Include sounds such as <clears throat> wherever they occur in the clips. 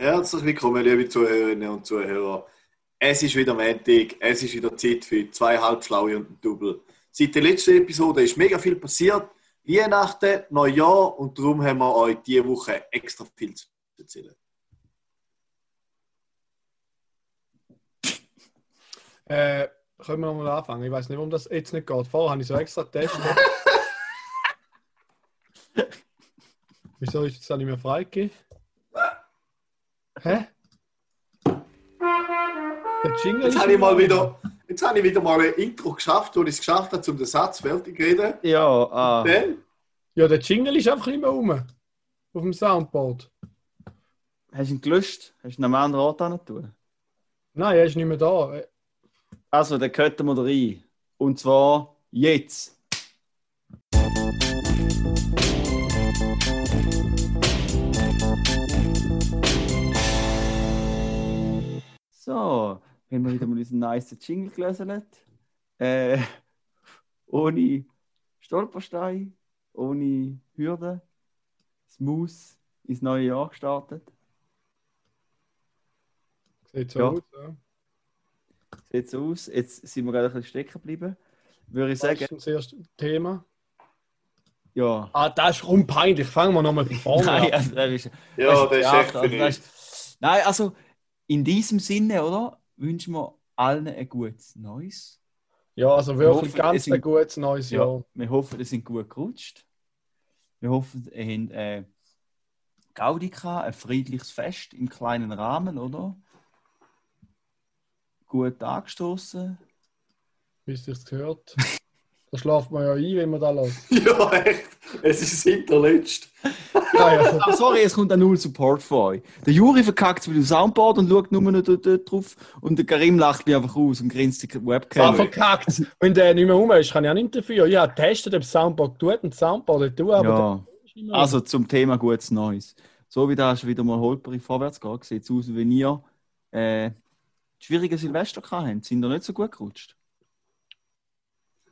Herzlich willkommen, liebe Zuhörerinnen und Zuhörer. Es ist wieder Montag, es ist wieder Zeit für zwei Halbschlaue und ein Double. Seit der letzten Episode ist mega viel passiert. Weihnachten, Neujahr und darum haben wir euch diese Woche extra viel zu erzählen. Äh, können wir mal anfangen? Ich weiß nicht, warum das jetzt nicht geht. Vorher habe ich so extra getestet. <laughs> Wieso ist es dann nicht mehr freigegeben? Hä? Der Jingle Jetzt habe ich mal wieder- jetzt habe ich wieder mal ein Intro geschafft, wo ich es geschafft habe, um den Satz fertig zu reden. Ja, ah. Ja, der Jingle ist einfach nicht mehr rum. Auf dem Soundboard. Hast du ihn gelöscht? Hast du ihn am anderen Ort hin tun? Nein, er ist nicht mehr da. Also, dann könnten wir rein. Und zwar jetzt. So, haben wir wieder mal unseren nice Jingle gelesen. Äh, ohne Stolperstein, ohne Hürden, smooth ins neue Jahr gestartet. Sieht so Ja. aus. Ja. Sieht so aus. Jetzt sind wir gerade ein bisschen stecken geblieben. Würde ich sagen, Das ist das erste Thema. ja. Ah, das ist unpeinlich. Fangen wir nochmal von vorne Nein, an. also, das ist, ja, das ist Theater, echt für also, das ist- Nein, also in diesem Sinne, oder? Wünschen wir allen ein gutes Neues. Ja, also wirklich hoffe, ganz es sind- ein gutes neues Ja. Jahr. Wir hoffen, ihr sind gut gerutscht. Wir hoffen, ihr habt äh, Gaudi gehabt, ein friedliches Fest im kleinen Rahmen, oder? Gut angestoßen. Wie es sich gehört. <laughs> Da schlaft man ja ein, wenn man da lässt. <laughs> Ja, echt. Es ist das hinterletzt. <laughs> Ja, ja. Ah, sorry, es kommt auch null Support von euch. Der Juri verkackt mit dem Soundboard und schaut nur noch dort, dort drauf und der Karim lacht mich einfach aus und grinst die Ja, Webcam. verkackt. Wenn der nicht mehr rum ist, kann ich auch nicht dafür. Ja, testet, ob das Soundboard tut und das Soundboard nicht tut, aber Ja, also zum Thema gutes Neues. So wie da schon wieder mal holperig vorwärts geht, sieht es aus, wie wenn ihr äh, schwierige Silvester gehabt habt. Sind ihr nicht so gut gerutscht?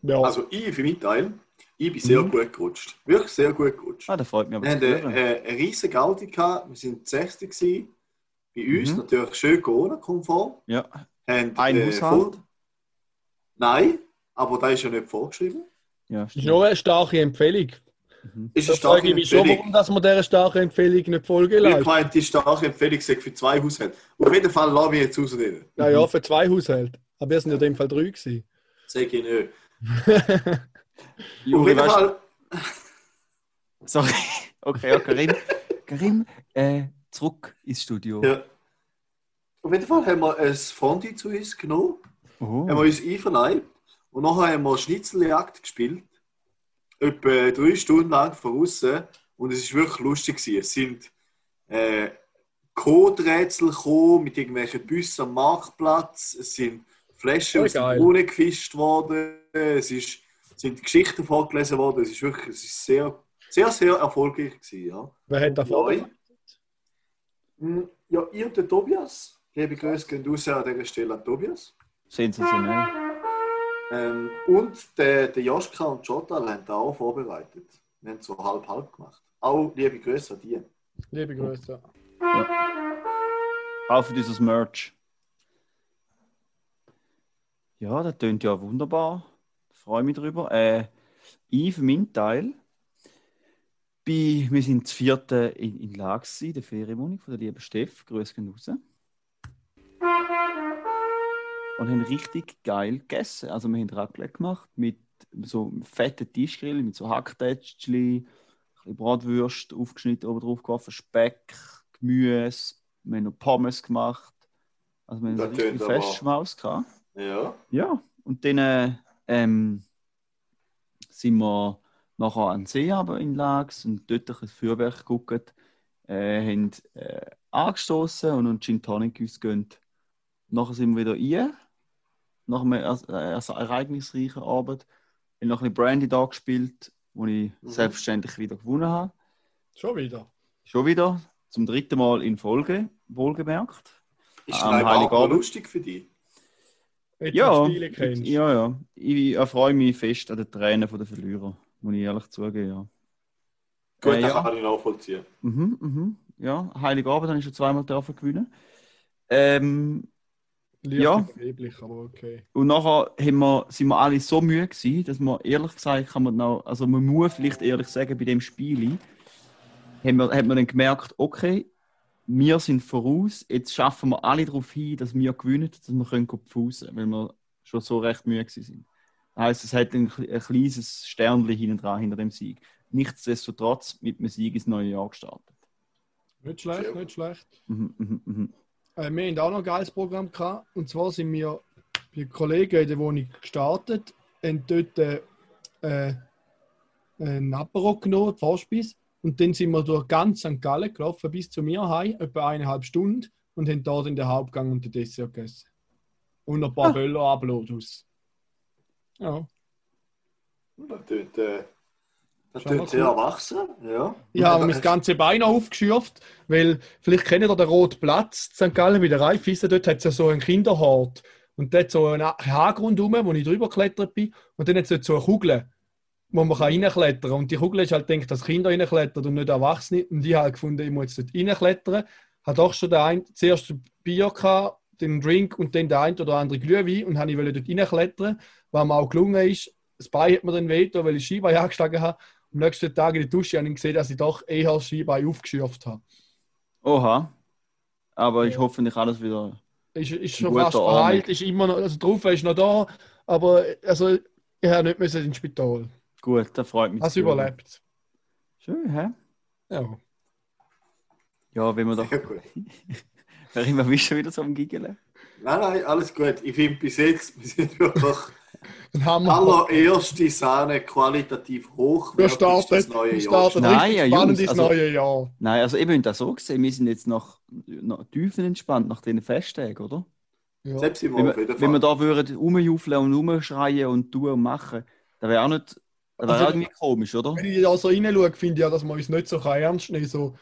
Ja. Also ich für meinen Teil, ich bin sehr Mhm. gut gerutscht. Wirklich sehr gut gerutscht. Ah, das freut mich aber Wir hatten äh, eine riesige Gaudi gehabt. Wir sind 60 gewesen. Bei uns Mhm. natürlich schön Corona-konform. Ja, Haben, ein äh, Haushalt. voll- Nein, aber da ist ja nicht vorgeschrieben. Ja, Das ist nur eine starke Empfehlung. Ist Da eine frage starke ich mich schon, Empfehlung. warum dass man dieser starken Empfehlung nicht Folge Ich leistet. meine, die starke Empfehlung sagt für zwei Haushalte. Auf jeden Fall lasse ich jetzt ausreden. Ja, ja, für zwei Haushalte. Aber wir sind ja in dem Fall drei gewesen. Sag ich nicht. <laughs> Auf Juri, jeden weißt- Fall, <laughs> Sorry. Okay, ja, Karim. Karim, äh, zurück ins Studio. ja. Auf jeden Fall haben wir ein Fondue zu uns genommen. Oh. haben wir uns einverleibt und nachher haben wir Schnitzeljagd gespielt. Etwa drei Stunden lang von außen und es war wirklich lustig. Gewesen. Es sind äh, Coderätsel gekommen mit irgendwelchen Büssen am Marktplatz. Es sind Flaschen aus dem geil. Brunnen gefischt worden. Es ist, sind Geschichten vorgelesen worden. Es ist wirklich es ist sehr, sehr, sehr erfolgreich. Gewesen, ja. Wer hat da Ja, vorne? Hm, ja, ich und der Tobias. Liebe Grüße gehen raus an dieser Stelle an Tobias. Sensationell. Ähm, und der, der Joschka und Jotal haben da auch vorbereitet. Wir haben so halb-halb gemacht. Auch liebe Grüße an die. Liebe Grüße. Auch für dieses Merch. Ja, das tönt ja wunderbar. Freue mich drüber. Äh, ich für meinen Teil bin, wir sind das vierte in, in in der Ferienwohnung von der lieben Steff. Grüße gehen raus. Und haben richtig geil gegessen. Also wir haben Raclette gemacht mit so fetten Tischgrill, mit so Hacktätschli, ein bisschen Bratwürste aufgeschnitten, oben drauf geworfen, Speck, Gemüse. Wir haben noch Pommes gemacht. Also wir haben Das so richtig Festschmaus gehabt. Ja. Ja, und dann äh, ähm, sind wir nachher an den See aber in Lags und dort ein Feuerwerk geguckt, äh, haben äh, angestoßen und uns Gin Tonic uns gönnt. Nachher sind wir wieder rein, nach einem er- äh, also ereignisreichen Abend, haben noch ein bisschen Brandy da gespielt, wo ich Mhm. selbstverständlich wieder gewonnen habe. Schon wieder. Schon wieder, zum dritten Mal in Folge, wohlgemerkt. Ist auch Heiligabend. lustig für dich. Wenn Ja, du kennst. ja, ja. Ich erfreue mich fest an den Tränen der Verlierer, muss ich ehrlich zugeben. Ja. Gut, Äh, das ja. kann ich nachvollziehen. Mhm, mhm. Ja, Heiligabend habe ich schon zweimal dürfen gewinnen. Ähm, Ja. aber okay. und nachher haben wir, sind wir alle so müde gewesen, dass man ehrlich gesagt kann man noch, also man muss vielleicht ehrlich sagen, bei dem Spiel haben wir, hat man dann gemerkt, okay, wir sind voraus, jetzt schaffen wir alle darauf hin, dass wir gewinnen, dass wir können pfusen, weil wir schon so recht müde sind. Das heisst, es hat ein, ein kleines Sternchen hinten dran hinter dem Sieg. Nichtsdestotrotz mit dem Sieg ins neue Jahr gestartet. Nicht schlecht, nicht schlecht. Mhm, mhm, mhm. Äh, wir hatten auch noch ein geiles Programm gehabt. Und zwar sind wir bei Kollegen in der Wohnung gestartet, haben dort äh, einen Apero genommen, die Vorspeise. Und dann sind wir durch ganz St. Gallen gelaufen, bis zu mir heim, etwa eineinhalb Stunden, und haben dort in den Hauptgang und den Dessert gegessen. Und ein paar Ah. Böller abladen. Ja. Das tut, äh, das tut sehr erwachsen. Ja. Ich habe mir das ganze Bein aufgeschürft, weil vielleicht kennt ihr den Roten Platz St. Gallen bei der Raiffeisen. Dort hat es ja so einen Kinderhort. Und dort so einen Hag rundherum, wo ich drüber geklettert bin. Und dann hat es so eine Kugel, wo man kann reinklettern kann. Und die Kugel ist halt gedacht, dass Kinder reinklettern und nicht Erwachsene. Und ich habe gefunden, ich muss jetzt dort reinklettern. Habe doch schon den ein, zuerst ein Bier gehabt, den Drink und dann der ein oder andere Glühwein. Und habe ich wollte dort reinklettern, was mir auch gelungen ist. Das Bein hat mir dann weh, getan, weil ich Skibein angeschlagen habe. Am nächsten Tag in der Dusche habe ich gesehen, dass ich doch eher das Skibein aufgeschürft habe. Oha. Aber ich hoffe nicht alles wieder. Ist, ist schon fast verheilt, ist immer noch, also drauf ist noch da, aber also, ich habe nicht müssen ins Spital. Gut, das freut mich. Hast hören. überlebt. Schön, hä? Ja. Ja, wenn wir doch. Sehr gut. Wer immer bist schon wieder so am Giggeln? Nein, nein, alles gut. Ich finde bis jetzt, wir sind wirklich <laughs> Dann haben wir allererste Sahne qualitativ hoch. wir starten, wir starten Nein, richtig ja, Jungs, also- neue Jahr. Nein, also ich bin das so gesehen, wir sind jetzt noch, noch tiefenentspannt nach diesen Festtagen, oder? Ja. Selbst im Wenn wir, wenn wir da würden rumjuffeln und rumschreien und tun und machen, das wäre auch nicht, das wäre Also- irgendwie komisch, oder? Wenn ich da so reinschaue, finde ich ja, dass man uns nicht so kann ernst nehmen So.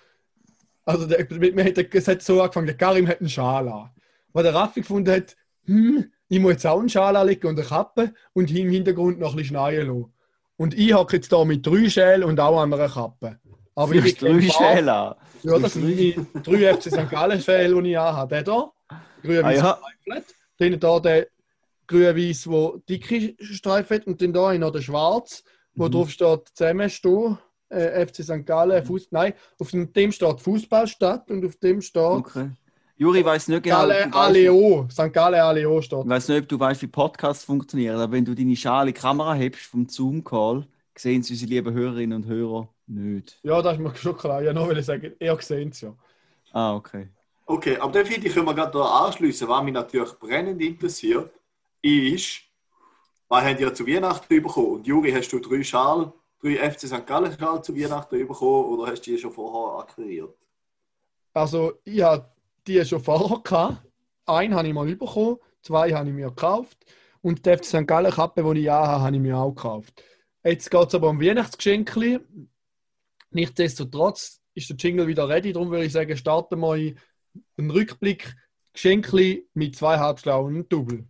Also, der, hat, es hat so angefangen, der Karim hat einen Schal an. Weil der Raffi gefunden hat, hm, ich muss jetzt auch einen Schal anlegen und eine Kappe und im Hintergrund noch ein bisschen schneien lassen. Und ich hocke jetzt da mit drei Schälen und auch an einer Kappe. Aber Du hast drei Schälen. Ja, das sind meine drei FC St. Gallen Schäle, die ich anhabe. Der hier, grün Ah, ja. Dann da der grün-weiß, der dicke Streifen hat. Und dann da noch der schwarz, wo Mhm. drauf steht zusammenstehen. Äh, FC St. Gallen, Fuß, nein, auf dem steht Fußballstadt und auf dem steht Okay. Juri, ich weiß nicht genau, weißt, Aleo. St. Gallen Aleo steht. ich weiß nicht, ob du weißt, wie Podcasts funktionieren, aber wenn du deine Schale Kamera hebst vom Zoom-Call, sehen sie unsere lieben Hörerinnen und Hörer nicht. Ja, das ist mir schon klar. Ja, noch will ich sagen, er sehen es ja. Ah, okay. Okay, aber dann finde ich, können wir gerade da anschließen. Was mich natürlich brennend interessiert, ist, was habt ihr zu Weihnachten bekommen? Und Juri, hast du drei Schal, drei FC St. Gallen Schal zu Weihnachten bekommen oder hast du die schon vorher akquiriert? Also, ich hatte die schon vorher. Gehabt. Einen habe ich mal bekommen, zwei habe ich mir gekauft. Und die FC St. Gallen Kappe, die ich habe, habe ich mir auch gekauft. Jetzt geht es aber um Weihnachtsgeschenk. Nichtsdestotrotz ist der Jingle wieder ready. Darum würde ich sagen, starten wir in einen Rückblick. Geschenkli mit zwei Halbschlauen und Double.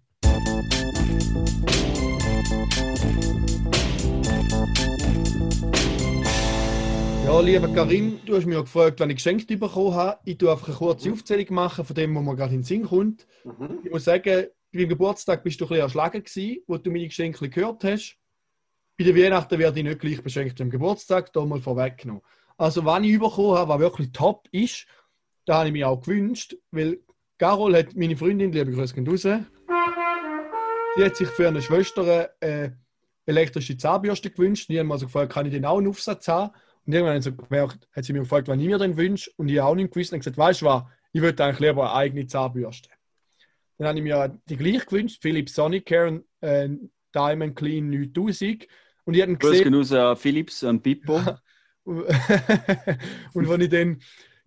Ja, lieber Karim, du hast mich ja gefragt, wann ich geschenkt bekommen habe. Ich tue einfach eine kurze Aufzählung machen von dem, was mir gerade in den Sinn kommt. Mhm. Ich muss sagen, beim Geburtstag bist du ein bisschen erschlagen gewesen, wo du meine Geschenke gehört hast. Bei den Weihnachten werde ich nicht gleich beschenkt am Geburtstag, da mal vorweggenommen. Also, wann ich bekommen habe, was wirklich top ist, da habe ich mir auch gewünscht, weil Carol hat meine Freundin, liebe Grüße gehen raus, die hat sich für eine Schwester äh, elektrische Zahnbürste gewünscht. Und ich habe mir also gefragt, kann ich den auch einen Aufsatz haben? Und irgendwann hat sie, gemerkt, hat sie mir gefragt, wann ich mir den wünsche. Und ich auch nicht gewusst und gesagt, weißt du was, ich würde eigentlich lieber eine eigene Zahnbürste. Dann habe ich mir die gleich gewünscht, Philips Sonicare äh, Diamond Clean 9000. Und ich habe Grüß gesehen, raus an Philips <laughs> und Pippo. und als ich dann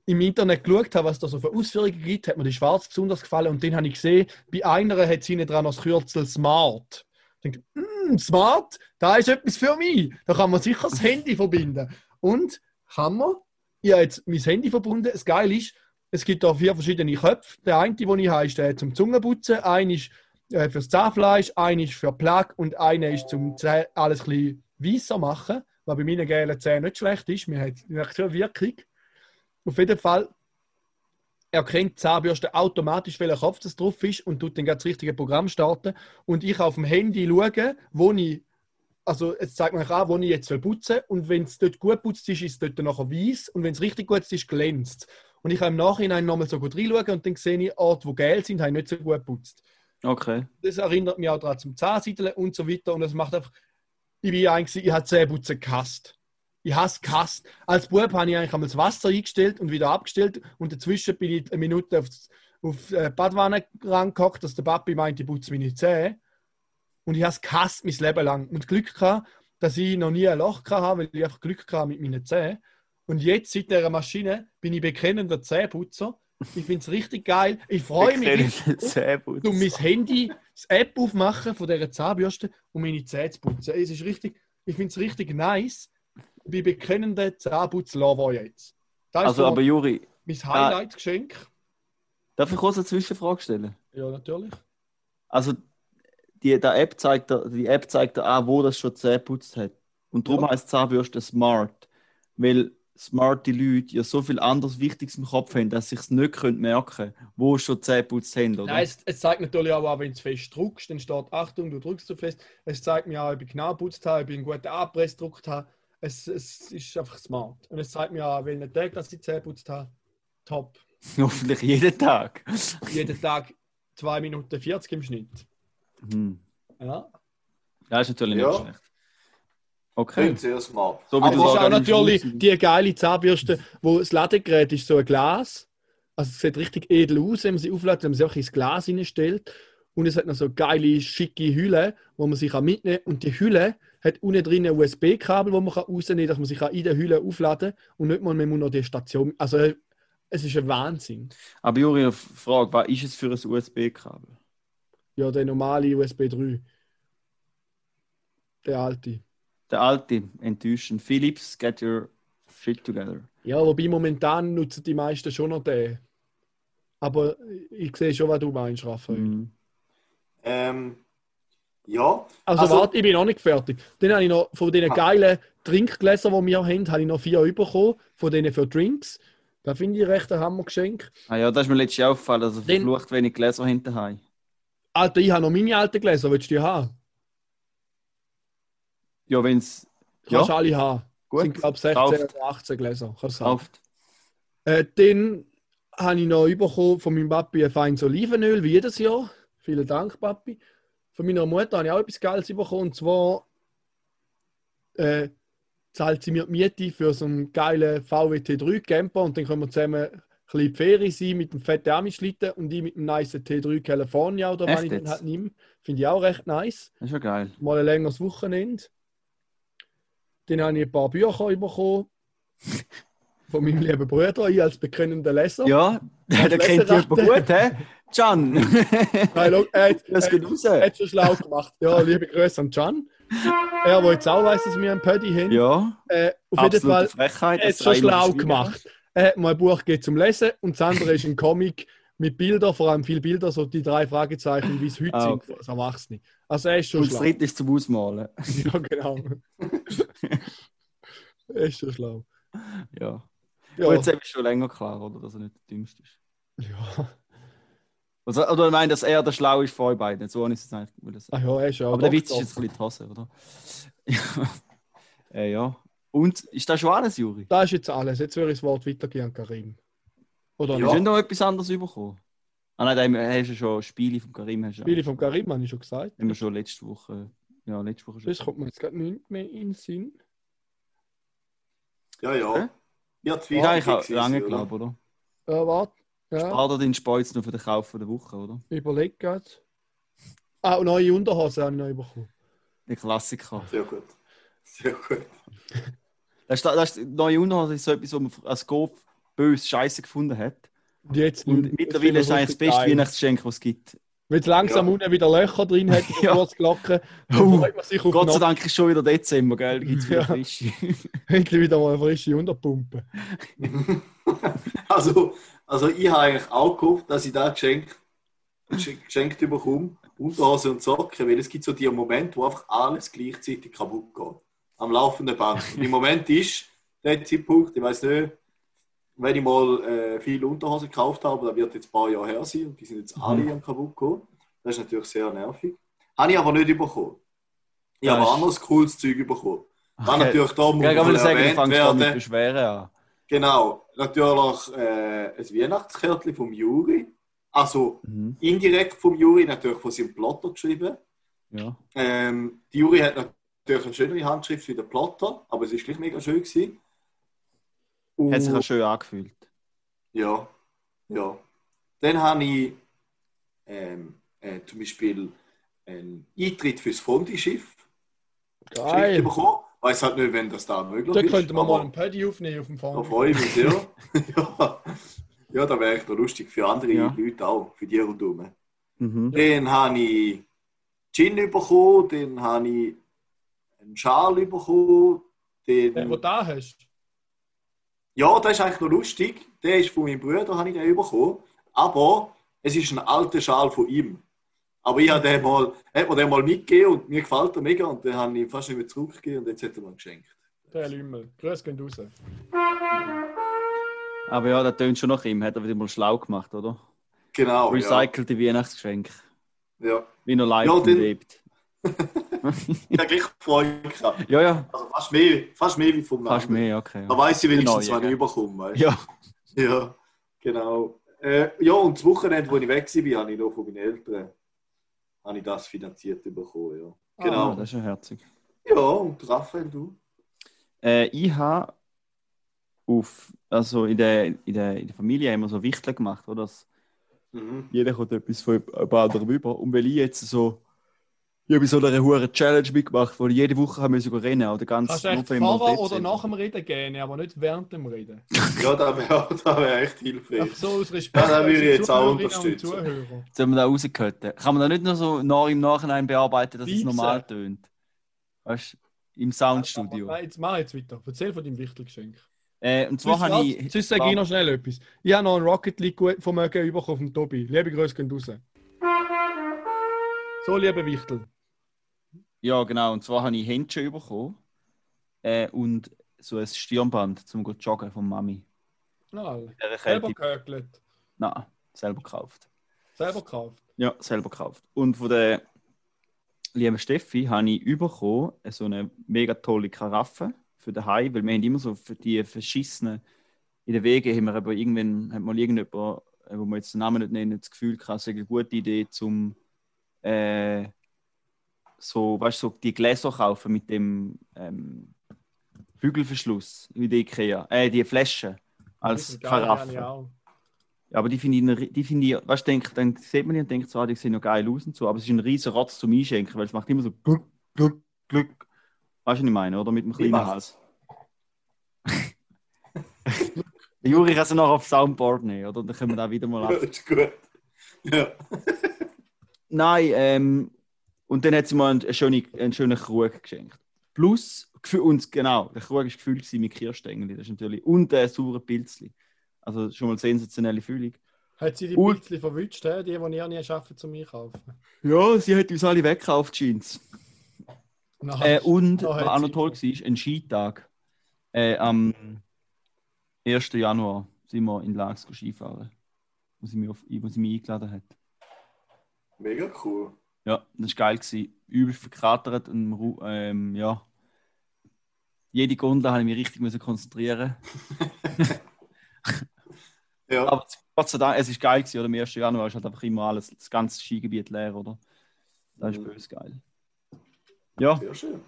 im Internet geschaut habe, was da so für Ausführungen gibt, hat mir die schwarz besonders gefallen. Und dann habe ich gesehen, bei einer hat sie dran das Kürzel Smart. Ich denke, mm, Smart, da ist etwas für mich. Da kann man sicher das Handy verbinden. Und man? Ich habe jetzt mein Handy verbunden. Das Geile ist, es gibt da vier verschiedene Köpfe. Der eine, den ich habe, ist der zum Zungenputzen, einer ist äh, fürs Zahnfleisch, einer ist für Plug und einer ist zum Zäh- alles ein bisschen weißer machen, was bei meinen gelben Zähnen nicht schlecht ist. Haben merkt schon Wirkung. Auf jeden Fall erkennt die Zahnbürste automatisch, welcher Kopf das drauf ist und tut dann das richtige Programm starten. Und ich auf dem Handy schaue, wo ich, also es zeigt mir an, wo ich jetzt putzen soll. Und wenn es dort gut putzt ist, ist es dort nachher weiß. Und wenn es richtig gut ist, glänzt Und ich habe im Nachhinein nochmal so gut reinschauen und dann sehe ich, Orte, wo gelb sind, habe ich nicht so gut geputzt. Okay. Das erinnert mich auch daran zum Zahnsiedeln und so weiter. Und das macht einfach, ich bin eigentlich, ich habe Zähneputzen gehasst. Ich hasse gehasst. Als Bub habe ich eigentlich einmal das Wasser eingestellt und wieder abgestellt und dazwischen bin ich eine Minute auf, auf äh, die Badwanne rangehockt, dass der Papi meinte, ich putze meine Zähne. Und ich habe es gehasst mein Leben lang. Und Glück gehabt, dass ich noch nie ein Loch hatte, weil ich einfach Glück hatte mit meinen Zähnen. Und jetzt, seit dieser Maschine, bin ich bekennender Zähneputzer. Ich finde es richtig geil. Ich freue mich um mein Handy, das App aufmachen von dieser Zahnbürste, um meine Zähne zu putzen. Es ist richtig, ich finde es richtig nice. Ich bin bekennender Zahnputzlover jetzt. Das Also, so aber Juri, mein Highlight-Geschenk. darf ich kurz eine Zwischenfrage stellen? Ja, natürlich. Also, die, die, App zeigt dir, die App zeigt dir an, wo das schon Zähne putzt hat. Und darum Ja. heißt Zahnbürste smart. Weil smarte Leute ja so viel anderes Wichtiges im Kopf haben, dass sie es nicht merken können, wo sie schon Zähne putzt haben, oder? Nein, es, es zeigt natürlich auch, wenn du fest drückst, dann steht Achtung, du drückst zu fest. Es zeigt mir auch, ob ich genau geputzt habe, ob ich einen guten Anpress gedrückt habe. Es, es ist einfach smart. Und es zeigt mir auch, welchen Tag dass ich die Zähne geputzt habe. Top. <laughs> Hoffentlich jeden Tag. Jeden Tag 2 Minuten 40 im Schnitt. Hm. Ja. Ja, ist natürlich Ja. nicht schlecht. Okay. Sehr smart. So wie Aber du es ist auch sagst, natürlich die geile Zahnbürste, wo das Ladegerät ist so ein Glas. Also es sieht richtig edel aus, wenn man sie auflädt, wenn man sie auch ins Glas hineinstellt. Und es hat noch so geile, schicke Hülle, wo man sich mitnehmen kann. Und die Hülle hat unten drin ein USB-Kabel, wo man rausnehmen kann, dass man sich in der Hülle aufladen kann. Und nicht mal, man muss noch die Station... Also es ist ein Wahnsinn. Aber Juri, eine Frage, was ist es für ein USB-Kabel? Ja, der normale USB 3. Der alte. Der alte, enttäuschend. Philips, get your shit together. Ja, wobei momentan nutzen die meisten schon noch den. Aber ich sehe schon, was du meinst, Raphael. Mhm. Ähm, ja. Also, Also- warte, ich bin noch nicht fertig. Dann habe ich noch von diesen Ah. geilen Trinkgläsern, die wir haben, habe ich noch vier bekommen, von denen für Drinks. Da finde ich recht ein Hammergeschenk. Ah ja, das ist mir letztes Jahr aufgefallen, dass er Den- verflucht wenig Gläser hinten haben. Alter, ich habe noch meine alten Gläser, willst du die haben? Ja, wenn es. Kannst Ja, alle haben. gut. sind, glaube ich, 16 Kauft. oder 18 Gläser. Kannst. Kauft. Äh, dann habe ich noch bekommen von meinem Papi ein feines Olivenöl, wie jedes Jahr. Vielen Dank, Papi. Von meiner Mutter habe ich auch etwas Geiles bekommen. Und zwar äh, zahlt sie mir die Miete für so einen geilen VW T3 Camper und dann können wir zusammen bisschen Ferien sein mit dem fetten Amischlitten und ich mit dem nice T3 California oder was ich jetzt? halt nehme. Finde ich auch recht nice. Das ist ja geil. Mal ein längeres Wochenende. Dann habe ich ein paar Bücher bekommen. <laughs> Von meinem lieben Bruder, ich als bekennender Leser. Ja, <laughs> der kennt dich gut, hä? Can! <laughs> Nein, schau, er, hat- Das geht raus. er hat schon schlau gemacht. Ja, liebe Grüße an Can. Er, der jetzt auch weiss, dass wir einen Paddy haben. Ja, Äh, auf jeden Fall, Frechheit. er hat schon schlau gemacht. Er hat mal ein Buch gegeben zum Lesen und das andere ist ein Comic mit Bildern, vor allem viele Bilder, so die drei Fragezeichen, wie es heute Ah, sind, okay. als Erwachsene. Also er ist schon Und das schlau. dritte ist zum Ausmalen. <laughs> Ja, genau. er ist schon schlau. Ja. Ja, Aber jetzt ist schon länger klar, oder? Dass er nicht der Dümmste ist. ja. Also, oder ich meine, dass er der Schlau ist von euch beiden. So ich es eigentlich. Ach ja, er ist ja Aber der Witz ist jetzt ein bisschen die Hose, oder? <laughs> äh, ja. Und ist das schon alles, Juri? Das ist jetzt alles. Jetzt würde ich das Wort weitergeben an Karim. Oder Ja. Hast du noch etwas anderes bekommen? Ah nein, da hast du schon Spiele von Karim. Hast du Spiele von Karim, habe ich schon gesagt. haben wir schon letzte Woche. Ja, letzte Woche schon. Das kommt mir jetzt gerade nicht mehr in den Sinn. Ja, ja. Hä? Wird Ja, ich habe lange geglaubt, oder? Ja, warte. Ja, Spar dir den Speuz noch für den Kauf der Woche, oder? überleg gerade. Ah, und neue Unterhosen habe ich noch bekommen. Der Klassiker. Sehr gut. Sehr gut. Das ist, das ist, neue Unterhose ist so etwas, was man als Golf böse Scheiße gefunden hat. Und jetzt Und mittlerweile ist es eigentlich das beste Weihnachtsgeschenk, was es gibt. Wenn es langsam Ja. unten wieder Löcher drin hat, <laughs> Ja. man sich auf Gott sei Dank ist schon wieder Dezember, gell? Da gibt es wieder Ja. frische. <laughs> endlich wieder mal eine frische Unterpumpe. <laughs> Also, also ich habe eigentlich auch gehofft, dass ich da geschenkt, geschenkt bekomme. Unterhose und Socken, weil es gibt so die Momente, wo einfach alles gleichzeitig kaputt geht. Am laufenden Band. Und im Moment ist der Zeitpunkt, ich weiß nicht, wenn ich mal äh, viele Unterhosen gekauft habe, das wird jetzt ein paar Jahre her sein und die sind jetzt alle am kaputt gegangen. Das ist natürlich sehr nervig. Habe ich aber nicht bekommen. Ich Ja, habe anderes cooles Zeug bekommen. Dann Okay. natürlich da muss Ja, ich man sagen, erwähnt werden. Beschweren an. Genau, natürlich äh, ein Weihnachtskärtchen vom Juri. Also Mhm. indirekt vom Juri, natürlich von seinem Plotter geschrieben. Ja. Ähm, die Juri hat natürlich eine schönere Handschrift wie der Plotter, aber es ist gleich mega schön gewesen. Und, Hat sich auch schön angefühlt. ja, ja. Dann habe ich ähm, äh, zum Beispiel einen Eintritt fürs Fondischiff geschenkt Geil. bekommen. Weiß halt nicht, wenn das da möglich Da ist. könnten wir aber- mal einen Paddy aufnehmen auf dem Da Fond. freue ich mich sehr. <laughs> ja. ja, da wäre ich noch lustig für andere Ja. Leute auch, für die rundherum. Mhm. Dann habe ich Gin bekommen, dann habe ich einen Schal bekommen. Den, wo du da hast. ja, das ist eigentlich noch lustig. Der ist von meinem Bruder, habe ich den bekommen. Aber es ist ein alter Schal von ihm. Aber ich habe den mal, hat mir den mal mitgegeben und mir gefällt er mega. Und dann habe ich ihn fast nicht mehr zurückgegeben und jetzt hat er mir geschenkt. Der Lümmel. Grüß gehen raus. Aber ja, das tönt schon nach ihm. Hat er wieder mal schlau gemacht, oder? Genau. Ja. Recycelte Weihnachtsgeschenk. ja. Wie noch live Ja, lebt. <laughs> Ich habe gleich Freude gehabt. Ja, ja, Also fast mehr, fast mehr wie vom fast anderen. mehr, okay. Da weiß ich wenigstens, Genau, wann ja. ich überkomme. Weißt? Ja, Ja, genau. Äh, ja, und das Wochenende, wo ich weg war, habe ich noch von meinen Eltern habe ich das finanziert bekommen. Ja. Ah, Genau. Ah, das ist ja herzig. Ja, und Raphael, du? Äh, ich habe auf, also in der, in, der, in der Familie immer so Wichteln gemacht, oder? Dass Mhm. jeder kommt etwas von jemand anderem über. Und weil ich jetzt so, ich habe so eine hohe Challenge mitgemacht, wo ich jede Woche haben müssen rennen, oder ganz Kannst du echt vorher oder nach dem Reden gehen, aber nicht während dem Reden. <laughs> Ja, das wäre das wär echt hilfreich. So aus Respekt. Ja, da würde ich jetzt auch unterstützen. Zuhörer. Sollen wir da rausgehört? Kann man da nicht nur so nach, im Nachhinein bearbeiten, dass es Piepsen. normal tönt? Weißt du, im Soundstudio. Nein, jetzt mach jetzt weiter. Erzähl von deinem Wichtelgeschenk. Äh, und zwar Sonst, habe ich. sonst sage ich noch schnell etwas. Ich habe noch ein Rocket League Vermögen bekommen vom Tobi. Liebe Grüße gehen raus. So, liebe Wichtel. Ja, genau. Und zwar habe ich Händchen bekommen äh, und so ein Stirnband zum go joggen von Mami. Ah, In dieser selber gehökelt. Nein, selber gekauft. Selber gekauft. Ja, selber gekauft. Und von der lieben Steffi habe ich bekommen äh, so eine mega tolle Karaffe für daheim, weil wir haben immer so für die verschissenen in den Wegen haben wir aber irgendwann hat mal irgendjemand, äh, wo wir jetzt den Namen nicht nennen, das Gefühl gehabt, es eine gute Idee zum äh, so, weißt so die Gläser kaufen mit dem ähm, Bügelverschluss wie die Ikea, äh, die Flasche als ich Karaffe. Ja, aber die finde ich, die finde ich, weißt du, denk, dann sieht man die und denkt so, ah, die sehen noch geil aus und so, aber es ist ein riesen Rotz zum Einschenken, weil es macht immer so Glück, Glück, Glück. Weißt du, was ich meine, oder? Mit dem kleinen? Hals. <laughs> Juri kann es noch auf Soundboard nehmen, oder? Dann können wir da wieder mal Ja, ab. <laughs> ist gut. Ja. Nein, ähm, und dann hat sie mal einen, schönen, einen schönen Krug geschenkt. Plus, für uns, genau, der Krug war gefüllt mit Kirschstängel, das ist natürlich, und ein sauren Pilzli. Also schon mal sensationelle Fühlung. Hat sie die Und- Pilzli verwünscht, die, die ihr nie schaffen zum Einkaufen? Ja, sie hat uns alle weggekauft, Jeans. Nein. Äh, und was auch noch toll war, ein Skitag. Äh, am 1. Januar sind wir in Lags Skifahren, wo sie mich, auf, wo sie mich eingeladen hat. Mega cool. Ja, das war geil. Gewesen. Übelst verkratert und ähm, ja. Jede Gondel habe ich mich richtig müssen konzentrieren. <laughs> Ja. Aber Gott sei Dank, es ist geil gewesen, oder? Am 1. Januar ist halt einfach immer alles, das ganze Skigebiet leer, oder? Das ist Mhm. böse geil. Ja, Sehr schön.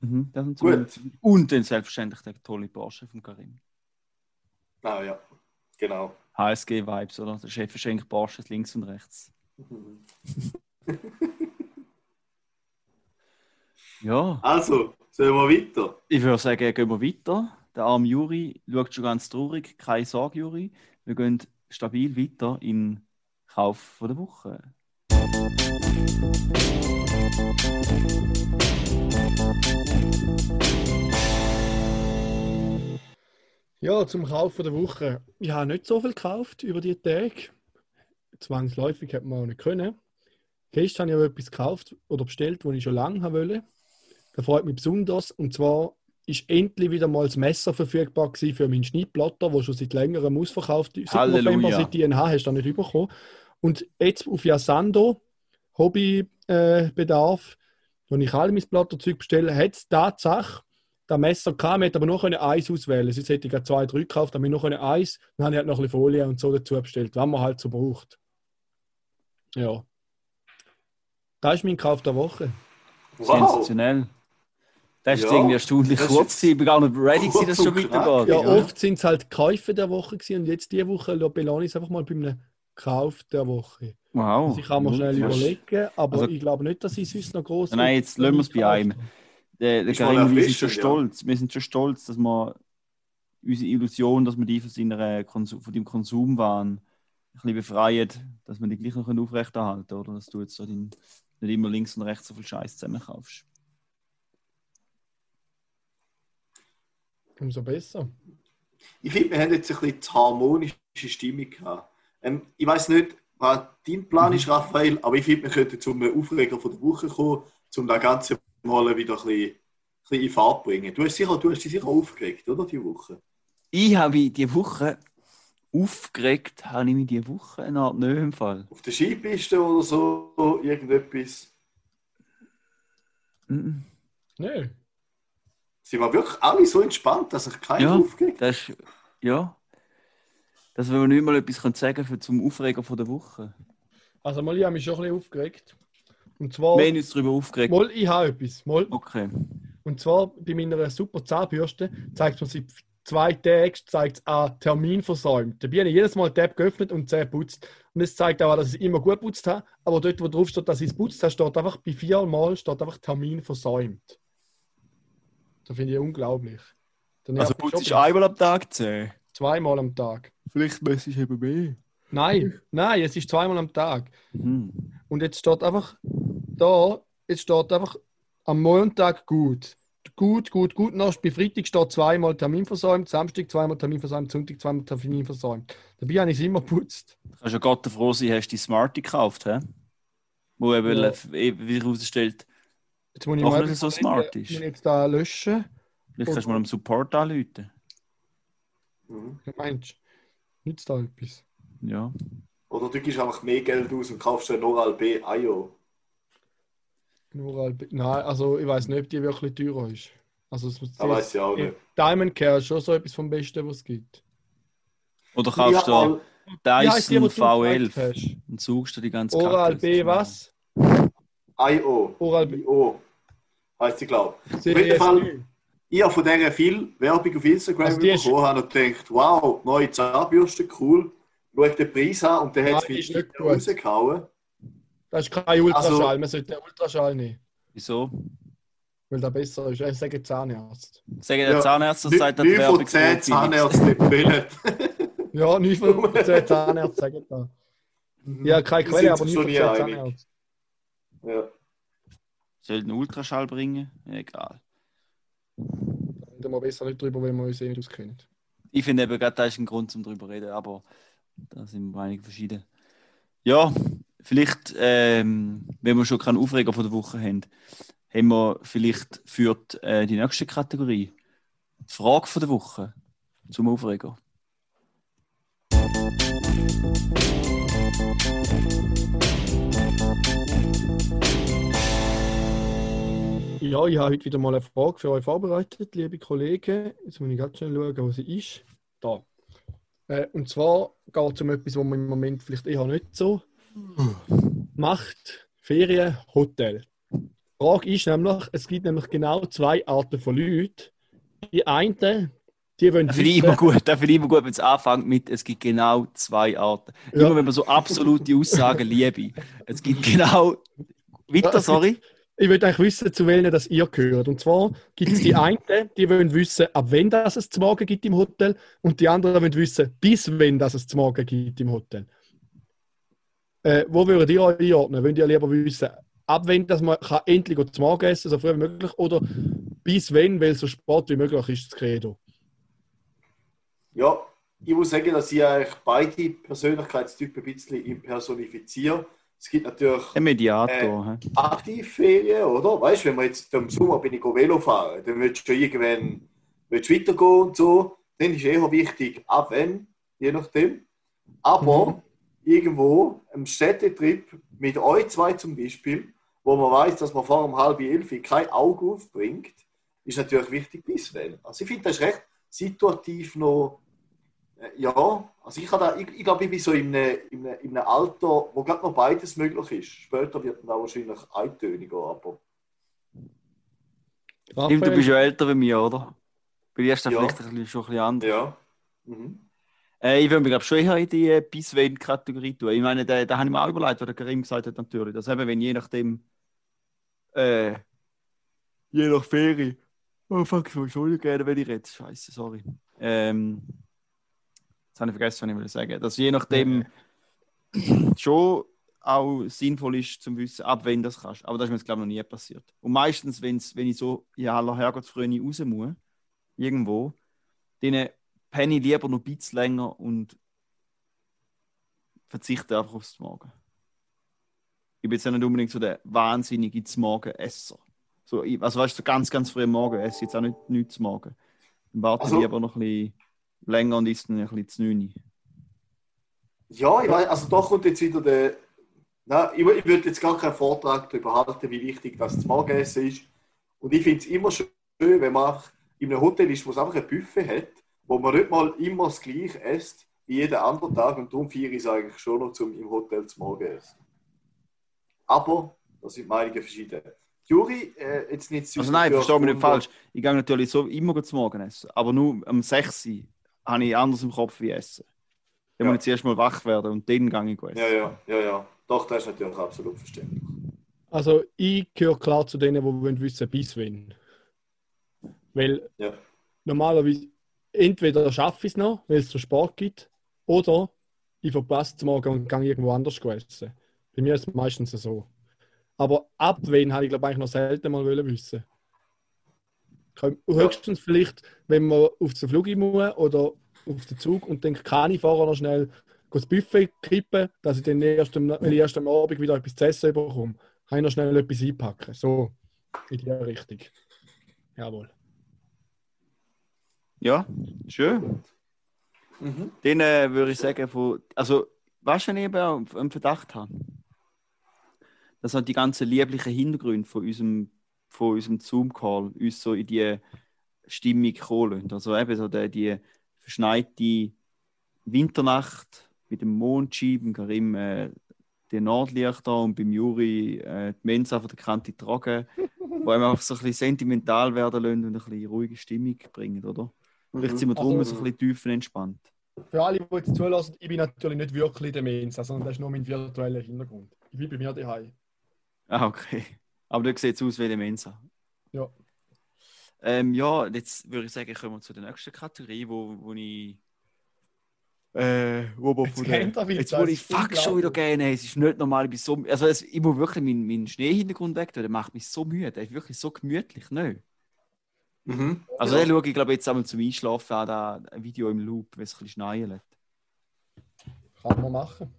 mhm, Gut. Und dann selbstverständlich der tolle Porsche von Karim. Ah, ja. Genau. HSG-Vibes, oder? Der Chef verschenkt Porsches links und rechts. <laughs> Ja, Also, sollen wir weiter? ich würde sagen, gehen wir weiter. Der arme Juri schaut schon ganz traurig. Keine Sorge, Juri. Wir gehen stabil weiter in Kauf von der Woche. Ja, zum Kaufen der Woche. Ich habe nicht so viel gekauft über die Tage. Zwangsläufig hat man auch nicht können. Gestern habe ich aber etwas gekauft oder bestellt, das ich schon lange haben wollte. Das freut mich besonders. Und zwar ist endlich wieder mal das Messer verfügbar gewesen für meinen Schneidplotter, der schon seit längerem ausverkauft ist. Seit Halleluja. November, seit die NH hast du das nicht bekommen. Und jetzt auf Yasando, Hobbybedarf, wo ich alle mein Plotterzeug bestelle, hat es Tatsache das Messer gehabt, man hätte aber nur können eins auswählen Sonst hätte ich gerade zwei, drei gekauft, aber nur können eins. Dann habe ich halt noch ein bisschen Folie und so dazu bestellt, was man halt so braucht. Ja. Das ist mein Kauf der Woche. Wow! Sensationell. Das ist Ja, irgendwie erstaunlich das ist kurz. Ich bin gar nicht ready, gewesen, dass es schon weitergeht. Ja, oft sind es halt Käufe der Woche gewesen und jetzt diese Woche belohne ich es einfach mal bei einem Kauf der Woche. Wow. Also ich kann mir schnell Ja. überlegen, aber Also- ich glaube nicht, dass ich sonst noch groß. Nein, jetzt lassen wir es bei einem. Der, der Ist Karim, wir sind schon stolz. Wir sind schon stolz, dass wir unsere Illusion, dass wir die von, seiner Konsum, von deinem Konsumwahn ein bisschen befreien, dass wir die gleich noch aufrechterhalten können, oder? Dass du jetzt so den, nicht immer links und rechts so viel Scheiß zusammenkaufst. Umso besser. Ich finde, wir haben jetzt ein bisschen die harmonische Stimmung gehabt. Ähm, ich weiß nicht, was dein Plan ist, Raphael, aber ich finde, wir könnten zum Aufreger von der Woche kommen, um das Ganze mal wieder ein bisschen, ein bisschen in Fahrt zu bringen. Du hast, sicher, du hast dich sicher aufgeregt, oder, die Woche? Ich habe mich diese Woche aufgeregt, habe ich mich diese Woche eine Art Nö im Fall. Auf der Skipiste oder so, irgendetwas. Mhm. Nö. Sie waren wirklich alle so entspannt, dass sich keiner Ja. aufgeregt hat. Das ist, ja. Dass wir nicht mal etwas können sagen für zum Aufreger von der Woche. Also mal, ich habe mich schon ein bisschen aufgeregt. Und zwar, Wir haben uns darüber aufgeregt. mal, ich habe etwas. Mal. Okay. Und zwar bei meiner super Zahnbürste zeigt man seit zwei Tagen zeigt an Termin versäumt. Dabei habe ich jedes Mal die Tab geöffnet und Zähne putzt. Und es zeigt auch, dass ich immer gut putzt habe. Aber dort, wo drauf steht, dass ich es putzt habe, steht einfach bei viermal steht einfach Termin versäumt. Das finde ich unglaublich. Dann Also putzt du einmal am Tag Zähne. zweimal am Tag. Vielleicht müsstest du eben mehr. Nein, nein, es ist zweimal am Tag. Mhm. Und jetzt steht einfach da, jetzt steht einfach am Montag gut. Gut, gut, gut. Noch bei Freitag steht zweimal Termin versäumt, Samstag zweimal Termin versäumt, Sonntag zweimal Termin versäumt. Dabei habe ich es immer geputzt. Du kannst ja Gott froh sein, hast du die Smartie gekauft, hä? Wo eben Ja. le- wie herausstellt, Jetzt muss ich Doch mal nicht so smart muss ist. ich jetzt da löschen. vielleicht kannst du mal am Support anrufen. Mhm. Meinst du? Nützt da etwas? Ja. Oder du gibst einfach mehr Geld aus und kaufst ein Oral B Ayo. Nur halb. Nein, also ich weiß nicht, ob die wirklich teurer ist. Also es muss Das weiß ich auch nicht. Diamond Care ist schon so etwas vom Besten, was es gibt. Oder kaufst hab du die, Dyson die du V11 gesagt hast? und suchst du die ganze Oral Kacke. B was? IO. Oral B. IO. Heißt ich glaube. Serie jeden Fall- S9. Ich habe von der viel Werbung auf Instagram Also bekommen und gedacht, wow, neue Zahnbürste, cool. Schau ich den Preis an und der hat es nicht gut. rausgehauen. Das ist kein Ultraschall, Also- man sollte den Ultraschall nehmen, Wieso? weil der besser ist. Ich sage Zahnarzt. Sagen der Ja, Zahnarzt, das sagt der von Werbung. 10 Zahnärzten empfehlen. <laughs> <laughs> Ja, 9 von 10 Zahnärzte sagen das. Ja, keine Quelle, aber sich 9 schon von nie 10 einig. Zahnärzte. Ja. Soll einen Ultraschall bringen? Egal. Da reden wir besser nicht drüber, wenn wir uns eh nicht auskennen. Ich finde eben gerade, das ist ein Grund, um darüber zu reden, aber da sind wir einige verschieden. Ja, vielleicht, ähm, wenn wir schon keinen Aufreger von der Woche haben, haben wir vielleicht für die, äh, die nächste Kategorie die Frage von der Woche zum Aufreger. Ja, ich habe heute wieder mal eine Frage für euch vorbereitet, liebe Kollegen. Jetzt muss ich ganz schnell schauen, wo sie ist. Da. Äh, und zwar geht es um etwas, was man im Moment vielleicht eher nicht so macht. Ferien, Hotel. Die Frage ist nämlich, es gibt nämlich genau zwei Arten von Leuten. Die einen, die wollen Das finde ich immer gut, das immer gut, wenn es anfängt mit, es gibt genau zwei Arten. Ja. Immer wenn man so absolute Aussagen liebe. Es gibt genau. Weiter, sorry. Ich will eigentlich wissen, zu welchen das ihr gehört. Und zwar gibt es die <clears throat> einen, die wollen wissen, ab wann das es zum Morgen gibt im Hotel und die anderen wollen wissen, bis wann das es zum Morgen gibt im Hotel. Äh, wo würdet ihr euch einordnen? Wollt ihr lieber wissen, ab wann das man kann endlich zum Morgen essen, so früh wie möglich, oder bis wann, weil so spät wie möglich ist das Credo? ja, ich muss sagen, dass ich eigentlich beide Persönlichkeitstypen ein bisschen impersonifiziere. Es gibt natürlich Mediator. hä? Aktivferien, oder? Weißt du, wenn man jetzt im Sommer bin ich Velo fahren, dann willst du schon irgendwann willst du weitergehen und so. Dann ist eher wichtig, ab wann, je nachdem. Aber irgendwo im Städtetrip mit euch zwei zum Beispiel, wo man weiß, dass man vor um halb elf kein Auge aufbringt, ist natürlich wichtig bis wann. Also ich finde, das ist recht situativ noch. Äh, Ja, also ich, habe da, ich, ich glaube, ich bin so in einem, in einem, in einem Alter, wo gerade noch beides möglich ist. Später wird man auch wahrscheinlich eintöniger, aber Stimmt, du bist ja älter wie mir, oder? Bei dir ist das Ja. vielleicht ein bisschen, schon ein bisschen anders. ja. Mhm. Äh, ich würde mich glaub, schon eher in die äh, bis wenn kategorie tun. Ich meine, da, da habe ich mir auch überlegt, was der Karim gesagt hat, natürlich. Dass eben, wenn je nachdem, äh, je nach Ferie, oh fuck, ich muss schon gerne, wenn ich rede. Scheiße, sorry. Ähm, jetzt habe ich vergessen, was ich will sagen. Dass je nachdem <clears throat> schon auch sinnvoll ist, zum wissen, ab wann das kannst. Aber das ist mir jetzt, glaube ich, noch nie passiert. Und meistens, wenn's, wenn ich so in aller Herrgottsfrühe raus muss, irgendwo, dann penne ich lieber noch ein bisschen länger und verzichte einfach aufs Morgen. Ich bin jetzt ja nicht unbedingt so der wahnsinnige Morgenesser. So, also weißt du, so ganz, ganz früh am Morgen esse ich jetzt auch nicht nichts zum Morgen. Dann warte Also- lieber noch ein bisschen länger und isst dann ein bisschen zu 9. Ja, ich weiß, also da kommt jetzt wieder der. Nein, ich, ich würde jetzt gar keinen Vortrag darüber halten, wie wichtig das Morgenessen ist. Und ich finde es immer schön, wenn man in einem Hotel ist, wo es einfach ein Buffet hat, wo man nicht mal immer das Gleiche isst wie jeden anderen Tag. Und darum feiere ich es eigentlich schon noch zum im Hotel zum Morgenessen. Aber da sind Meinungen verschieden. Juri, äh, jetzt nicht Also nein, verstehe mich nicht falsch. Ich gehe natürlich so immer zum Morgen essen. Aber nur am 6 Uhr habe ich anders im Kopf wie essen. Dann Ja. muss ich zuerst mal wach werden und dann gehe ich essen. Ja, ja, ja, ja. Doch, das ist natürlich absolut verständlich. Also ich gehöre klar zu denen, die wollen wissen, bis wann. Weil Ja. normalerweise entweder schaffe ich es noch, weil es so Sport gibt, oder ich verpasse es morgen und gehe irgendwo anders essen. Bei mir ist es meistens so. Aber ab wann habe ich glaube eigentlich noch selten mal wollen wissen. Höchstens vielleicht, wenn man auf den Flug muss oder auf den Zug und dann kann ich vorher noch schnell das Buffet kippen, dass ich dann erst am, wenn ich erst am Abend wieder etwas zu essen bekomme, kann ich noch schnell etwas einpacken. So, in die Richtung. Jawohl. Ja, schön. Mhm. Dann äh, würde ich sagen, von, also, wenn ich eben auch einen Verdacht habe? Dass halt die ganzen lieblichen Hintergründe von unserem, von unserem Zoom-Call uns so in die Stimmung kommen lassen. Also eben so die, die verschneite Winternacht mit dem Mondschein, beim Karim äh, die Nordlichter und beim Juri äh, die Mensa von der Kante tragen, <laughs> wo einem einfach so ein bisschen sentimental werden lassen und ein bisschen ruhige Stimmung bringen, oder? Vielleicht sind wir drum Also- so ein bisschen tiefenentspannt. Für alle, die jetzt zulassen, ich bin natürlich nicht wirklich der Mensa, sondern das ist nur mein virtueller Hintergrund. Ich bin bei mir daheim. Ah, okay. Aber du siehst aus wie eine Mensa. Ja. Ähm, ja, jetzt würde ich sagen, kommen wir zu der nächsten Kategorie, wo, wo ich. Äh, wo wir Jetzt von der, kennt er wieder, jetzt wo ich fuck schon wieder unglaublich. gerne. Es ist nicht normal, ich bin so. Also, es, ich muss wirklich meinen, meinen Schneehintergrund weg, der macht mich so müde. Der ist wirklich so gemütlich, ne? Mhm. Also, Ja. den schaue ich, glaube ich, jetzt einmal zum Einschlafen an, da ein Video im Loop, wenn es ein bisschen schneien Kann man machen.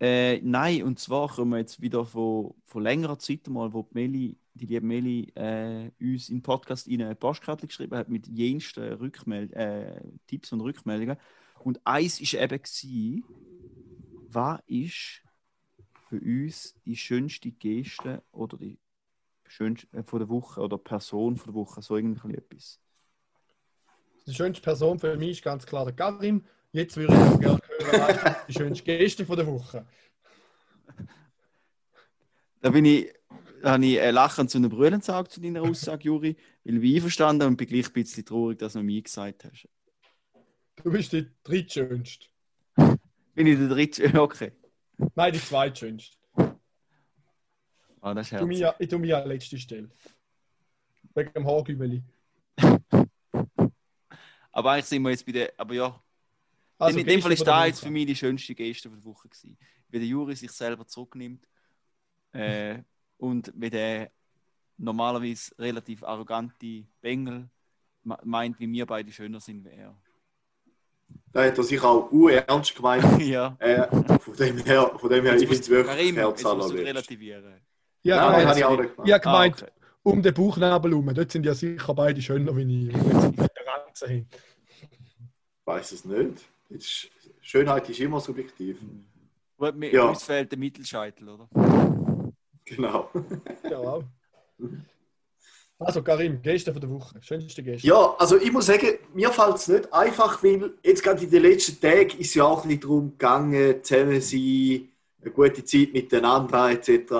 Äh, nein, und zwar kommen wir jetzt wieder von, von längerer Zeit mal, wo die, Meli, die liebe Meli äh, uns im Podcast in eine Postkarte geschrieben hat mit jensten äh, Tipps und Rückmeldungen. Und eins war eben, gewesen, was ist für uns die schönste Geste oder die schönste äh, von der Woche oder Person von der Woche, so irgendwie etwas. Die schönste Person für mich ist ganz klar der Karim. Jetzt würde ich auch gerne hören, die schönste Geste von der Woche. Da bin ich, habe ich äh, lachend zu einem Brüllen gesagt zu deiner Aussage, Juri, weil ich bin einverstanden und bin gleich ein bisschen traurig, dass du noch mir gesagt hast. Du bist die drittschönste. Bin ich der dritte? <laughs> Okay. Nein, die zweitschönste. Ah, das ist Ich tue mich, herzig. ja- ich tue mich an letzte Stelle. Wegen dem Haargübeli. <laughs> Aber eigentlich sind wir jetzt bei der. Aber ja, Also, in dem Fall ist da jetzt Woche. für mich die schönste Geste der Woche gewesen. Wie der Juri sich selber zurücknimmt äh, und wie der normalerweise relativ arrogante Bengel me- meint, wie wir beide schöner sind wie er. Da hat er sich auch ernst gemeint. <laughs> ja. Äh, von dem her, von dem her ich finde es wirklich relativieren. Ja, Nein, gemeint, habe ich auch nicht ich gemacht. habe gemeint, Ah, okay. um den Bauchnabel herum. Dort sind ja sicher beide schöner wie. Ich weiß es nicht. Ist- Schönheit ist immer subjektiv. Gut, mir, Ja. Uns fehlt der Mittelscheitel, oder? Genau. Ja, auch. Also, Karim, Geste von der Woche. Schönste Geste. Ja, also ich muss sagen, mir fällt es nicht einfach, weil jetzt gerade in den letzten Tagen ist ja auch ein bisschen darum gegangen, zusammen sein, eine gute Zeit miteinander etc.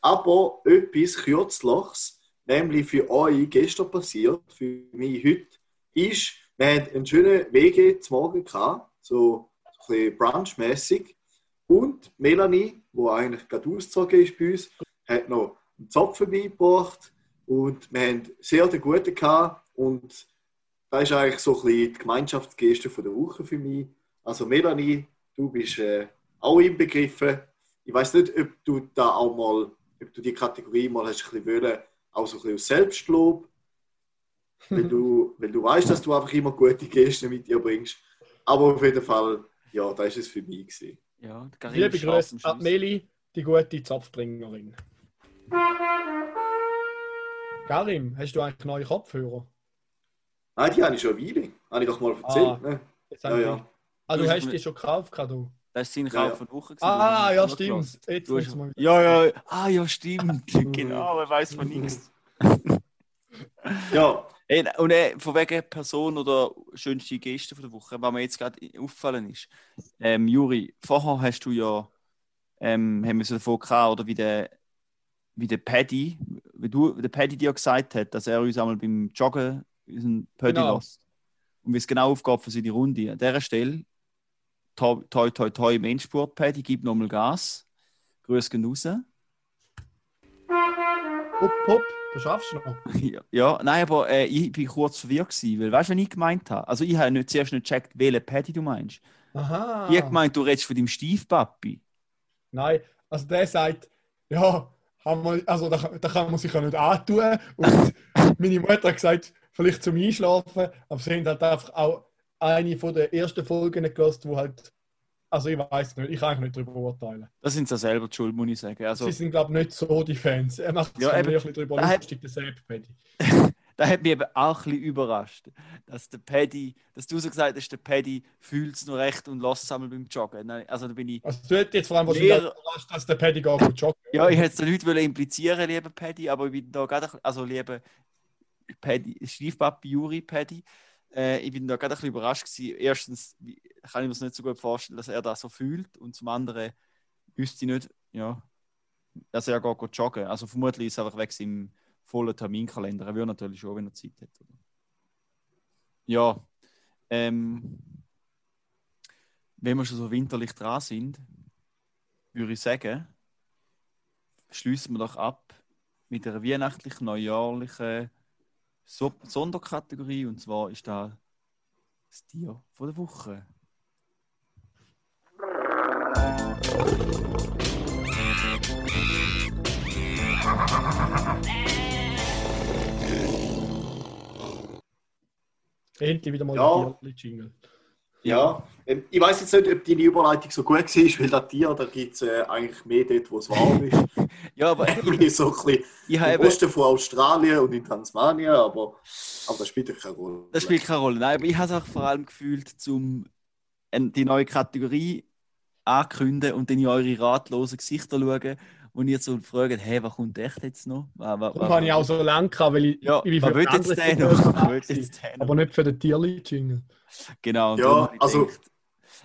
Aber etwas Kürzliches, nämlich für euch gestern passiert, für mich heute, ist, wir hatten einen schönen WG zum Morgen gehabt, so ein bisschen brunchmäßig. Und Melanie, die eigentlich gerade ausgezogen ist bei uns, hat noch einen Zopf beigebracht. Und wir haben sehr den Guten gehabt. Und das ist eigentlich so ein bisschen die Gemeinschaftsgeste der Woche für mich. Also Melanie, du bist äh, auch inbegriffen. Ich weiß nicht, ob du da auch mal, ob du die Kategorie mal hast ein bisschen wollen, auch so ein bisschen aus Selbstlob. weil, <laughs> du, weil du weißt, dass du einfach immer gute Geste mit dir bringst. Aber auf jeden Fall, ja, das ist es für mich. Gewesen. Ja, Liebe Grüße an. Meli, die gute Zapfdringerin. Karim, hast du eigentlich neue Kopfhörer? Nein, die habe ich schon eine Weile. Habe ich doch mal erzählt. Ah. Ne? Ja, ja. Ah, du Du hast die schon gekauft, du. Das ist sein Ja, Kauf ja. von Woche. gewesen, Ah, ja, stimmt. Jetzt Du muss hast- ich mal Ja, ja, ah, ja, stimmt. <laughs> genau, er weiß von nichts. ja, Ey, Und äh, von wegen Person oder schönste Geste von der Woche, was mir jetzt gerade aufgefallen ist. Ähm, Juri, vorher hast du ja, ähm, haben wir so davon gehabt, oder wie der, wie der Paddy, wie du, der Paddy dir gesagt hat, dass er uns einmal beim Joggen unseren Paddy Genau. lässt. Und wie es genau aufgeht für seine Runde. An dieser Stelle, toi, toi, toi, toi im Endspurt, Paddy, gib nochmal Gas. Grüß gehen raus. Hopp, hopp, das schaffst du noch. <laughs> Ja, ja, nein, aber äh, ich bin kurz verwirrt gewesen, weil weißt du, was ich gemeint habe? Also ich habe nicht, zuerst nicht gecheckt, welchen Paddy du meinst. Aha. Ich habe gemeint, du redest von deinem Stiefpapi. Nein, also der sagt, ja, wir, also da, da kann man sich ja nicht antun. Und <laughs> meine Mutter hat gesagt, vielleicht zum Einschlafen, aber sie haben halt einfach auch eine von den ersten Folgen gehört, wo halt, also ich weiß nicht, ich kann eigentlich nicht darüber urteilen. Das sind sie selber die schuld, muss ich sagen. Also, sie sind, glaube ich, nicht so die Fans. Er macht Ja, ja, eben. ein bisschen darüber lustig, der Sepp Paddy. <laughs> da hat mich eben auch ein bisschen überrascht, dass der Paddy, dass du so gesagt hast, der Paddy fühlt es nur recht und lässt es einmal beim Joggen. Also da bin ich, Also du hättest jetzt vor allem Lehrer- überrascht, dass der Paddy gar nicht joggen ja, ich hätte es den Leuten wollen implizieren, lieber Paddy, aber ich bin da gerade, also lieber Paddy, Stiefpapi Juri Paddy, äh, ich bin da gerade ein bisschen überrascht gewesen. Erstens kann ich mir das nicht so gut vorstellen, dass er das so fühlt und zum anderen wüsste ich nicht, ja, dass er geht joggen. Also vermutlich ist er einfach weg im vollen Terminkalender. Er würde natürlich schon, wenn er Zeit hat. Ja, ähm, wenn wir schon so winterlich dran sind, würde ich sagen, schließen wir doch ab mit einer weihnachtlichen, neujahrlichen so Sonderkategorie. Und zwar ist da das Tier von der Woche. Endlich wieder mal Ja. der Jingle. Ja, ähm, ich weiß jetzt nicht, ob deine Überleitung so gut war, weil das Tier, da gibt es äh, eigentlich mehr dort, wo es warm ist. <laughs> Ja, aber <laughs> Nämlich so ein bisschen ich habe im Osten von Australien und in Tansania, aber, aber das spielt keine Rolle. das spielt keine Rolle. Nein, aber ich habe es auch vor allem gefühlt, zum ein- die neue Kategorie ankündigen und dann in eure ratlosen Gesichter schauen und ihr so fragt, hey, was kommt echt jetzt noch? Was, was, Darum habe ich auch so lange gehabt, weil ich, Ja, ich bin für jetzt Tiere noch? Jetzt noch? Aber nicht für den Tierli-Jingle. Genau, und Ja, also- gedacht-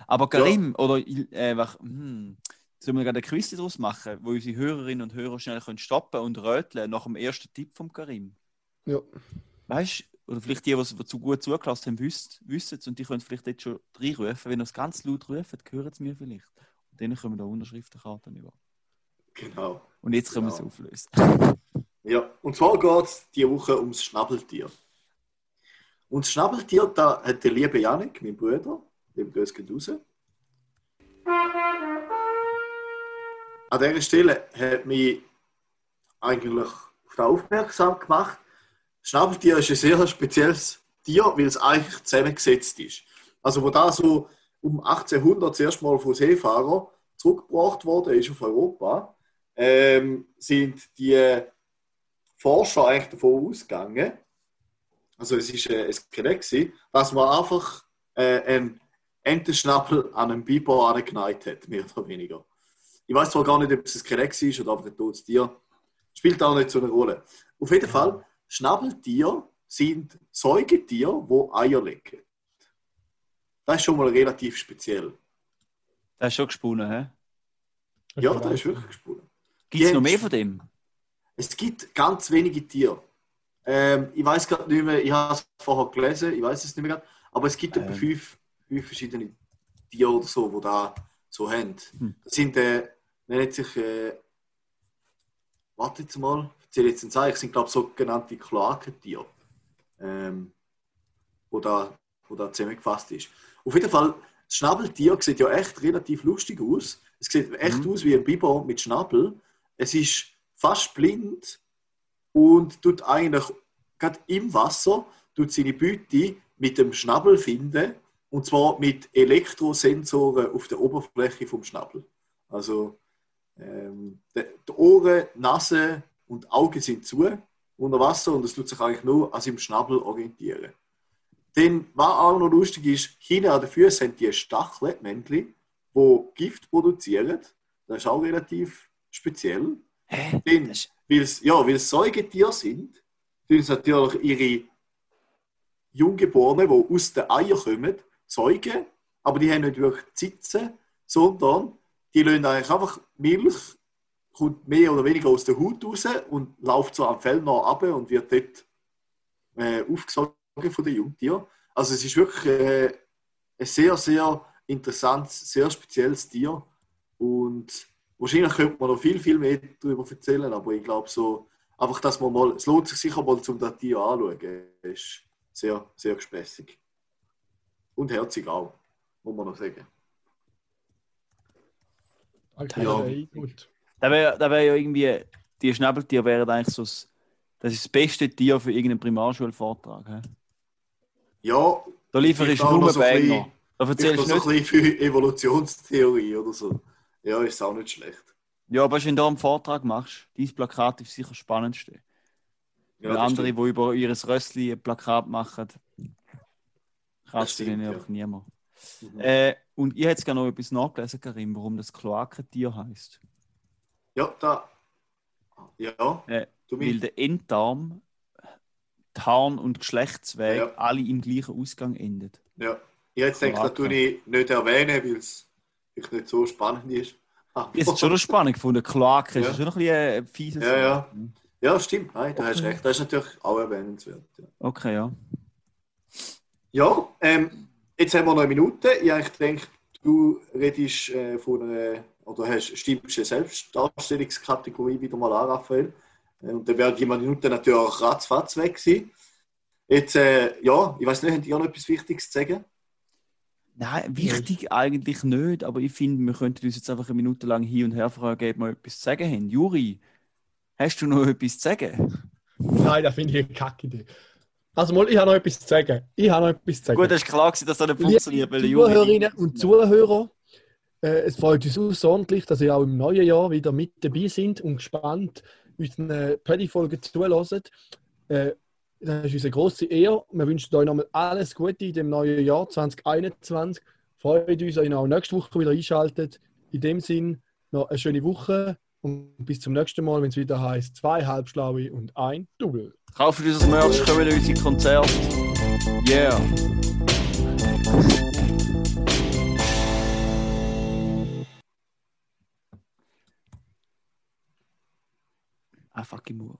aber Karim, oder äh, was, hm, sollen wir gerade eine Quiz daraus machen, wo unsere Hörerinnen und Hörer schnell können stoppen und röteln nach dem ersten Tipp von Karim? Ja. Weißt du, oder vielleicht die, die es zu gut zugelassen haben, wissen wissen es und die können vielleicht jetzt schon reinrufen. Wenn ihr es ganz laut rufen, hören sie mir vielleicht. Und dann können wir da Unterschriftenkarten über. Genau. Und jetzt können wir Genau. es auflösen. <laughs> Ja, und zwar geht es diese Woche ums Schnabeltier. Und das Schnabeltier, da hat der liebe Janik, mein Bruder, dem Grüß geht raus. An dieser Stelle hat mich eigentlich auf das aufmerksam gemacht. Das Schnabeltier ist ein sehr spezielles Tier, weil es eigentlich zusammengesetzt ist. Also wo da so um 1800 zuerst mal von Seefahrern zurückgebracht wurde, ist auf Europa, ähm, sind die Forscher eigentlich davon ausgegangen, also es ist äh, ein Skelett gewesen, dass man einfach äh, einen Entenschnabel an einen Biber angeneigt hat, <laughs> mehr oder weniger. Ich weiß zwar gar nicht, ob es ein Skelett ist oder einfach ein totes Tier. Spielt auch nicht so eine Rolle. Auf jeden Fall, Schnabeltiere sind Säugetiere, die Eier legen. Das ist schon mal relativ speziell. Das ist schon gesponnen, hä? Ja, das ist wirklich gesponnen. Gibt es noch mehr von dem? Es gibt ganz wenige Tiere. Ähm, ich weiß gerade nicht mehr, ich habe es vorher gelesen, ich weiß es nicht mehr gerade, aber es gibt etwa Ähm. fünf, fünf verschiedene Tiere oder so, die da so haben. Hm. Das sind, äh, nennt sich, äh, warte jetzt mal, ich erzähle jetzt ein Zeichen, sind glaube ich sogenannte Kloakentiere, ähm, wo, da, wo da zusammengefasst ist. Auf jeden Fall, das Schnabeltier sieht ja echt relativ lustig aus. Es sieht echt Mhm. aus wie ein Biber mit Schnabel. Es ist fast blind und tut eigentlich gerade im Wasser tut seine Beute mit dem Schnabel finden und zwar mit Elektrosensoren auf der Oberfläche vom Schnabel. Also ähm, die, Ohren, Nase und Augen sind zu unter Wasser und es tut sich eigentlich nur an seinem Schnabel orientieren. Dann, was auch noch lustig ist, hinten an den Füßen haben die Stacheln, die Männchen, die Gift produzieren. Das ist auch relativ speziell. Hä? Das ist- weil es ja, weil es Säugetiere sind, tun sie natürlich ihre Junggeborenen, die aus den Eiern kommen, säugen, aber die haben nicht wirklich Zitzen, sondern die lassen eigentlich einfach Milch, kommt mehr oder weniger aus der Haut raus und läuft so am Fell noch ab und wird dort äh, aufgesogen von den Jungtieren. Also es ist wirklich äh, ein sehr, sehr interessantes, sehr spezielles Tier und wahrscheinlich könnte man noch viel, viel mehr darüber erzählen, aber ich glaube so, einfach, dass man mal, es lohnt sich sicher mal, zum das Tier anzuschauen. Es ist sehr, sehr gespässig. Und herzig auch, muss man noch sagen. Okay, Ja. gut. Da wäre da wär ja irgendwie, die Schnabeltiere wären eigentlich so das, das, ist das beste Tier für irgendeinen Primarschulvortrag. hä? Ja, Da lieferst du nur noch so ein Banger. Da erzählst du so ein nicht. bisschen für Evolutionstheorie oder so. Ja, ist auch nicht schlecht. Ja, aber wenn du einen Vortrag machst, dein Plakat ist sicher das Spannendste. Ja, andere, stimmt. die über ihr Rössli ein Plakat machen, stimmt, ihnen ja. einfach niemand. Mhm. Äh, und ich hätte gerne noch etwas nachgelesen, Karim, warum das Kloakentier heißt. Ja, da. Ja, Äh, du Weil der Enddarm, Tarn- und Geschlechtsweg Ja. alle im gleichen Ausgang endet. Ja. Ich hätte gedacht, das tue ich nicht erwähnen, weil es vielleicht nicht so spannend ist. Das ist schon noch spannend gefunden. Kloake Ja. ist schon ein bisschen ein fieses Ja, ja. Wort. Ja, stimmt. Nein, da hast Okay. recht. Das ist natürlich auch erwähnenswert. Ja, Okay, ja. ja ähm, jetzt haben wir noch eine Minute. Ich habe gedacht, du redest äh, von einer, oder hast, stimmst eine Selbstdarstellungskategorie wieder mal an, Raphael. Äh, Und dann wäre die Minute natürlich auch ratzfatz weg gewesen. Jetzt, äh, ja, ich weiß nicht, habt ihr noch etwas Wichtiges zu sagen? Nein, wichtig eigentlich nicht, aber ich finde, wir könnten uns jetzt einfach eine Minute lang hin und her fragen, ob wir etwas zu sagen haben. Juri, hast du noch etwas zu sagen? Nein, das finde ich eine Kacke-Idee. Also mal, ich habe noch etwas zu sagen. Ich habe noch etwas zu sagen. Gut, es war klar, gewesen, dass das nicht Liebe funktioniert, Juri. Zuhörerinnen und Zuhörer, äh, es freut uns außerordentlich, dass ihr auch im neuen Jahr wieder mit dabei sind und gespannt unseren Paddy-Folgen zuhören. Äh, das ist unsere grosse Ehre. Wir wünschen euch nochmal alles Gute in dem neuen Jahr 2021. Freut uns, wenn ihr auch nächste Woche wieder einschaltet. In dem Sinn noch eine schöne Woche und bis zum nächsten Mal, wenn es wieder heißt zwei Halbschlaue und ein Double. Kauft unser Merch, kommen in unsere Konzerte. Yeah. Ah, fucking Moore.